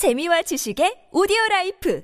재미와 지식의 오디오 라이프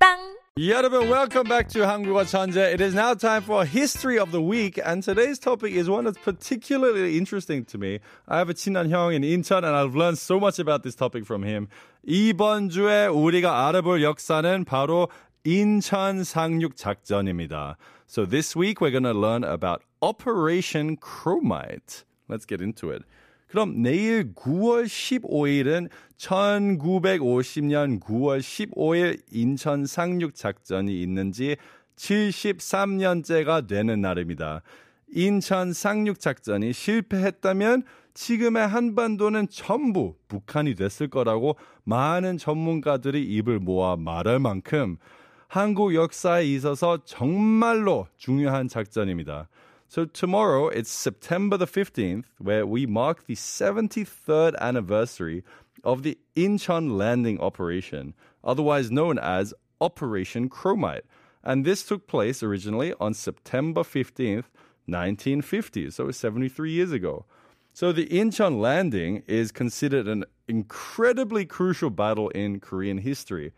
팝빵 여러분, welcome back to 한국어 천재. It is now time for History of the Week, and today's topic is one that's particularly interesting to me. I have a 친한 형 in Incheon, and I've learned so much about this topic from him. 이번 주에 우리가 알아볼 역사는 바로 인천 상륙 작전입니다. So this week we're going to learn about Operation Chromite. Let's get into it. 그럼 내일 9월 15일은 1950년 9월 15일 인천 상륙 작전이 있는지 73년째가 되는 날입니다. 인천 상륙 작전이 실패했다면 지금의 한반도는 전부 북한이 됐을 거라고 많은 전문가들이 입을 모아 말할 만큼 한국 역사에 있어서 정말로 중요한 작전입니다. So tomorrow it's September the 15th where we mark the 73rd anniversary of the Incheon landing operation, otherwise known as Operation Chromite. And this took place originally on September 15th, 1950, so 73 years ago. So the Incheon landing is considered an incredibly crucial battle in Korean history.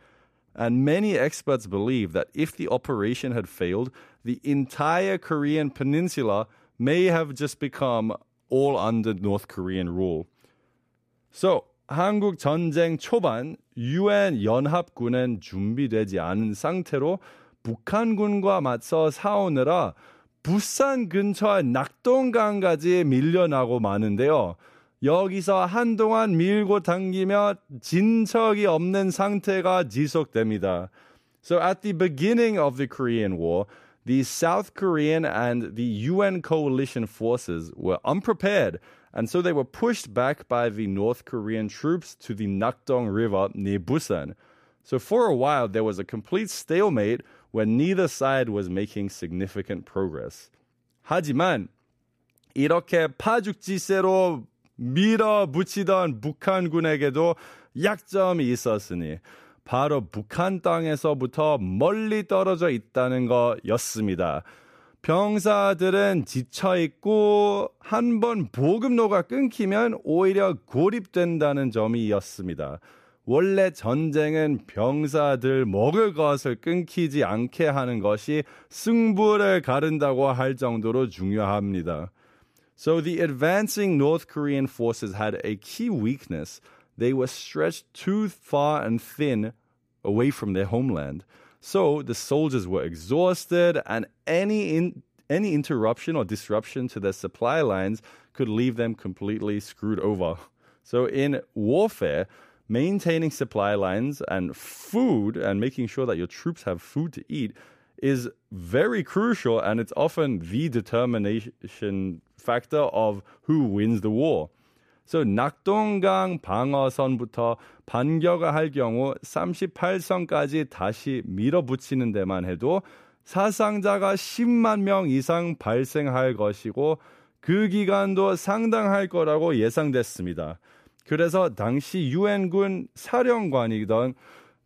And many experts believe that if the operation had failed, the entire Korean peninsula may have just become all under North Korean rule. So, 한국 전쟁 초반 유엔 연합군은 준비되지 않은 상태로 북한군과 맞서 싸우느라 부산 근처 낙동강까지 밀려나고 마는데요. 여기서 한동안 밀고 당기며 진척이 없는 상태가 지속됩니다. So at the beginning of the Korean War, the South Korean and the UN coalition forces were unprepared, and so they were pushed back by the North Korean troops to the Nakdong River near Busan. So for a while, there was a complete stalemate where neither side was making significant progress. 하지만 이렇게 파죽지세로 밀어붙이던 북한군에게도 약점이 있었으니 바로 북한 땅에서부터 멀리 떨어져 있다는 거였습니다. 병사들은 지쳐 있고 한 번 보급로가 끊기면 오히려 고립된다는 점이었습니다. 원래 전쟁은 병사들 먹을 것을 끊기지 않게 하는 것이 승부를 가른다고 할 정도로 중요합니다. So the advancing North Korean forces had a key weakness. They were stretched too far and thin away from their homeland. So the soldiers were exhausted and any in, any interruption or disruption to their supply lines could leave them completely screwed over. So in warfare, maintaining supply lines and food and making sure that your troops have food to eat is very crucial and it's often the determination factor of who wins the war. So 낙동강 방어선부터 반격을 할 경우 38선까지 다시 밀어붙이는 데만 해도 사상자가 10만 명 이상 발생할 것이고 그 기간도 상당할 거라고 예상됐습니다. 그래서 당시 유엔군 사령관이던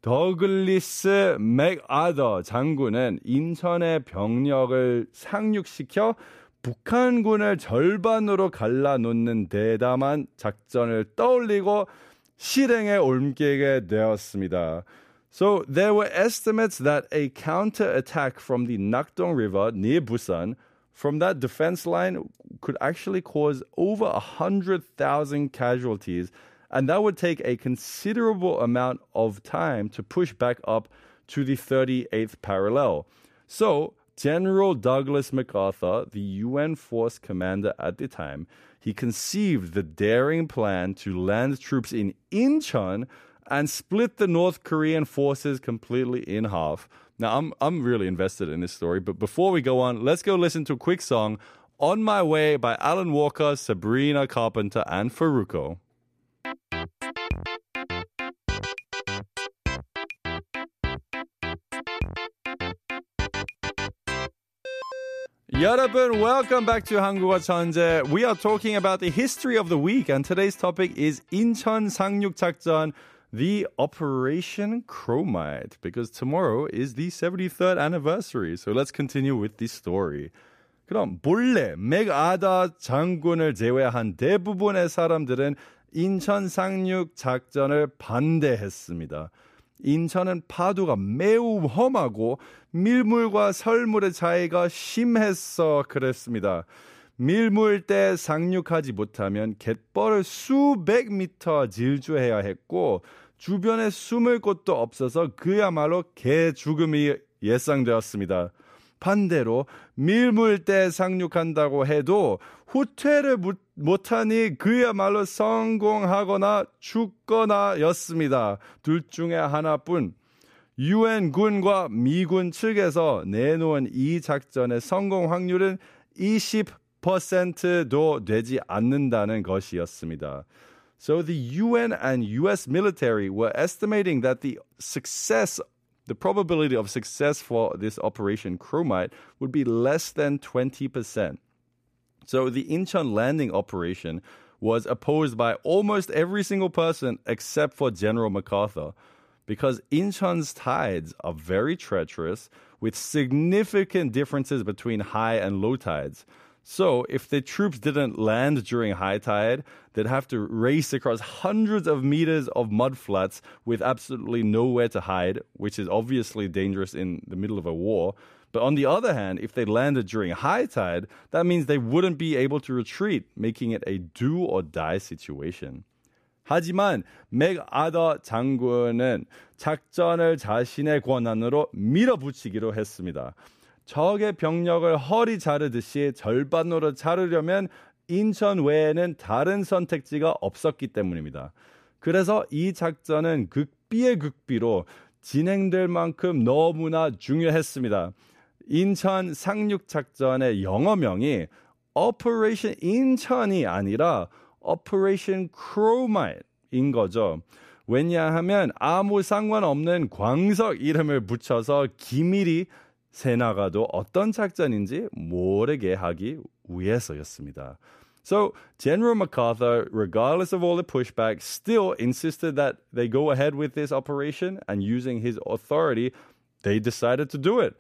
더글리스 맥아더 장군은 인천의 병력을 상륙시켜 북한군을 절반으로 갈라놓는 대담한 작전을 떠올리고 실행에 옮기게 되었습니다. So there were estimates that a counterattack from the Nakdong River near Busan from that defense line could actually cause over 100,000 casualties and that would take a considerable amount of time to push back up to the 38th parallel. So General Douglas MacArthur, the UN force commander at the time, he conceived the daring plan to land troops in Incheon and split the North Korean forces completely in half. Now, I'm, I'm really invested in this story, but before we go on, let's go listen to a quick song, On My Way by Alan Walker, Sabrina Carpenter, and Farruko. 여러분, welcome back to 한국어 천재. We are talking about the history of the week, and today's topic is 인천 상륙작전, the Operation Chromite, because tomorrow is the 73rd anniversary. So let's continue with the story. 그럼 본래 맥아더 장군을 제외한 대부분의 사람들은 인천 상륙 작전을 반대했습니다. 인천은 파도가 매우 험하고 밀물과 설물의 차이가 심했어 그랬습니다. 밀물 때 상륙하지 못하면 갯벌을 수백 미터 질주해야 했고 주변에 숨을 곳도 없어서 그야말로 개 죽음이 예상되었습니다. 반대로 밀물 때 상륙한다고 해도 호텔을 못하니 그야말로 성공하거나 죽거나였습니다. 둘 중에 하나뿐. 유엔 군과 미군 측에서 내놓은 이 작전의 성공 확률은 20%도 되지 않는다는 것이었습니다. So the UN and US military were estimating that the success the probability of success for this operation Chromite would be less than 20%. So the Incheon landing operation was opposed by almost every single person except for General MacArthur because Incheon's tides are very treacherous with significant differences between high and low tides. So, if the troops didn't land during high tide, they'd have to race across hundreds of meters of mud flats with absolutely nowhere to hide, which is obviously dangerous in the middle of a war. But on the other hand, if they landed during high tide, that means they wouldn't be able to retreat, making it a do or die situation. 하지만 맥 아더 장군은 작전을 자신의 권한으로 밀어붙이기로 했습니다. 적의 병력을 허리 자르듯이 절반으로 자르려면 인천 외에는 다른 선택지가 없었기 때문입니다. 그래서 이 작전은 극비의 극비로 진행될 만큼 너무나 중요했습니다. 인천 상륙 작전의 영어명이 Operation 인천이 아니라 Operation Chromite인 거죠. 왜냐하면 아무 상관없는 광석 이름을 붙여서 기밀이 새나가도 어떤 작전인지 모르게 하기 위해서였습니다. So General MacArthur, regardless of all the pushback, still insisted that they go ahead with this operation and using his authority, they decided to do it.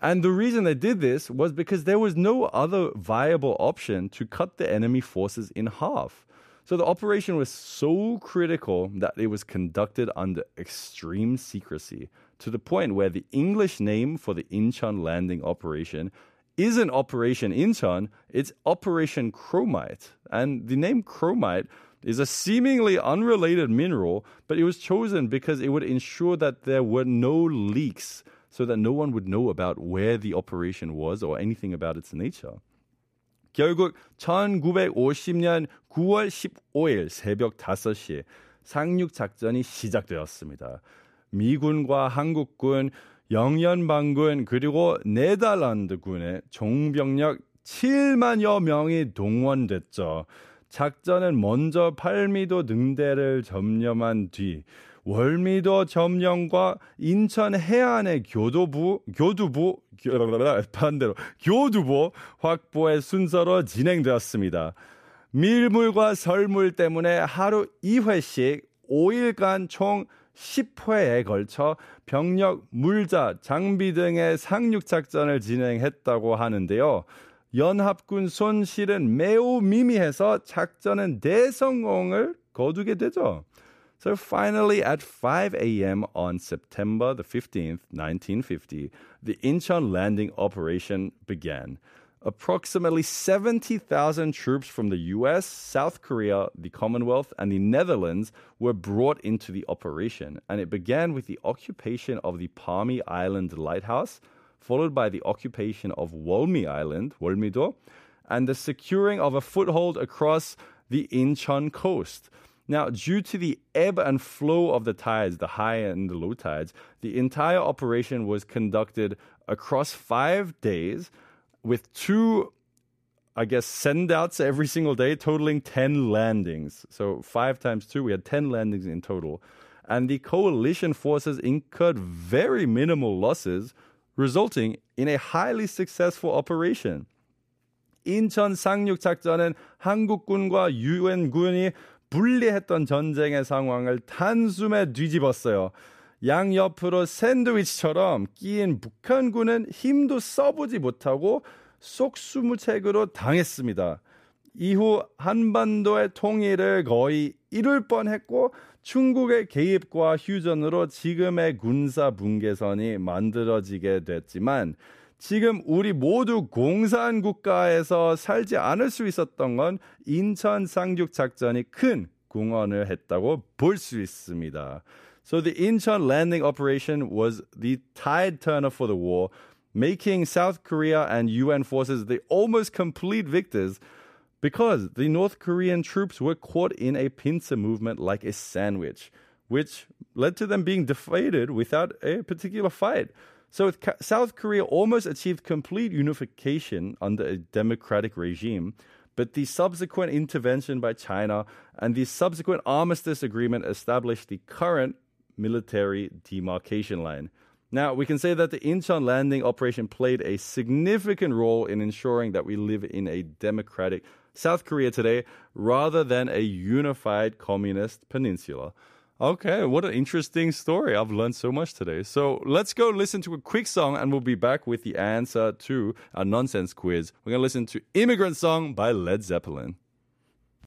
And the reason they did this was because there was no other viable option to cut the enemy forces in half. So the operation was so critical that it was conducted under extreme secrecy to the point where the English name for the Incheon landing operation isn't Operation Incheon, it's Operation Chromite. And the name Chromite is a seemingly unrelated mineral, but it was chosen because it would ensure that there were no leaks so that no one would know about where the operation was or anything about its nature. 결국 1950년 9월 15일 새벽 5시에 상륙 작전이 시작되었습니다. 미군과 한국군, 영연방군 그리고 네덜란드군의 종병력 7만여 명이 동원됐죠. 작전은 먼저 팔미도 능대를 점령한 뒤 월미도 점령과 인천 해안의 교도부, 교두부, 반대로 교두보 확보의 순서로 진행되었습니다. 밀물과 설물 때문에 하루 2회씩 5일간 총 10회에 걸쳐 병력, 물자, 장비 등의 상륙 작전을 진행했다고 하는데요. 연합군 손실은 매우 미미해서 작전은 대성공을 거두게 되죠. So finally, at 5 a.m. on September the 15th, 1950, the Incheon landing operation began. Approximately 70,000 troops from the US, South Korea, the Commonwealth, and the Netherlands were brought into the operation, and it began with the occupation of the Palmi Island lighthouse, followed by the occupation of Wolmi Island, Wolmido, and the securing of a foothold across the Incheon coast. Now, due to the ebb and flow of the tides, the high and the low tides, the entire operation was conducted across five days with two, I guess, send outs every single day, totaling 10 landings. So, five times two, we had 10 landings in total. And the coalition forces incurred very minimal losses, resulting in a highly successful operation. 인천 상륙 작전은 한국군과 유엔군이 불리했던 전쟁의 상황을 단숨에 뒤집었어요. 양옆으로 샌드위치처럼 끼인 북한군은 힘도 써보지 못하고 속수무책으로 당했습니다. 이후 한반도의 통일을 거의 이룰 뻔했고 중국의 개입과 휴전으로 지금의 군사 분계선이 만들어지게 됐지만 지금 우리 모두 공산 국가에서 살지 않을 수 있었던 건 인천 상륙 작전이 큰 공헌을 했다고 볼 수 있습니다. So the Incheon landing operation was the tide turner for the war, making South Korea and UN forces the almost complete victors because the North Korean troops were caught in a pincer movement like a sandwich, which led to them being defeated without a particular fight. So South Korea almost achieved complete unification under a democratic regime, but the subsequent intervention by China and the subsequent armistice agreement established the current military demarcation line. Now, we can say that the Incheon landing operation played a significant role in ensuring that we live in a democratic South Korea today rather than a unified communist peninsula. Okay, what an interesting story. I've learned so much today. So let's go listen to a quick song and we'll be back with the answer to our nonsense quiz. We're going to listen to Immigrant Song by Led Zeppelin.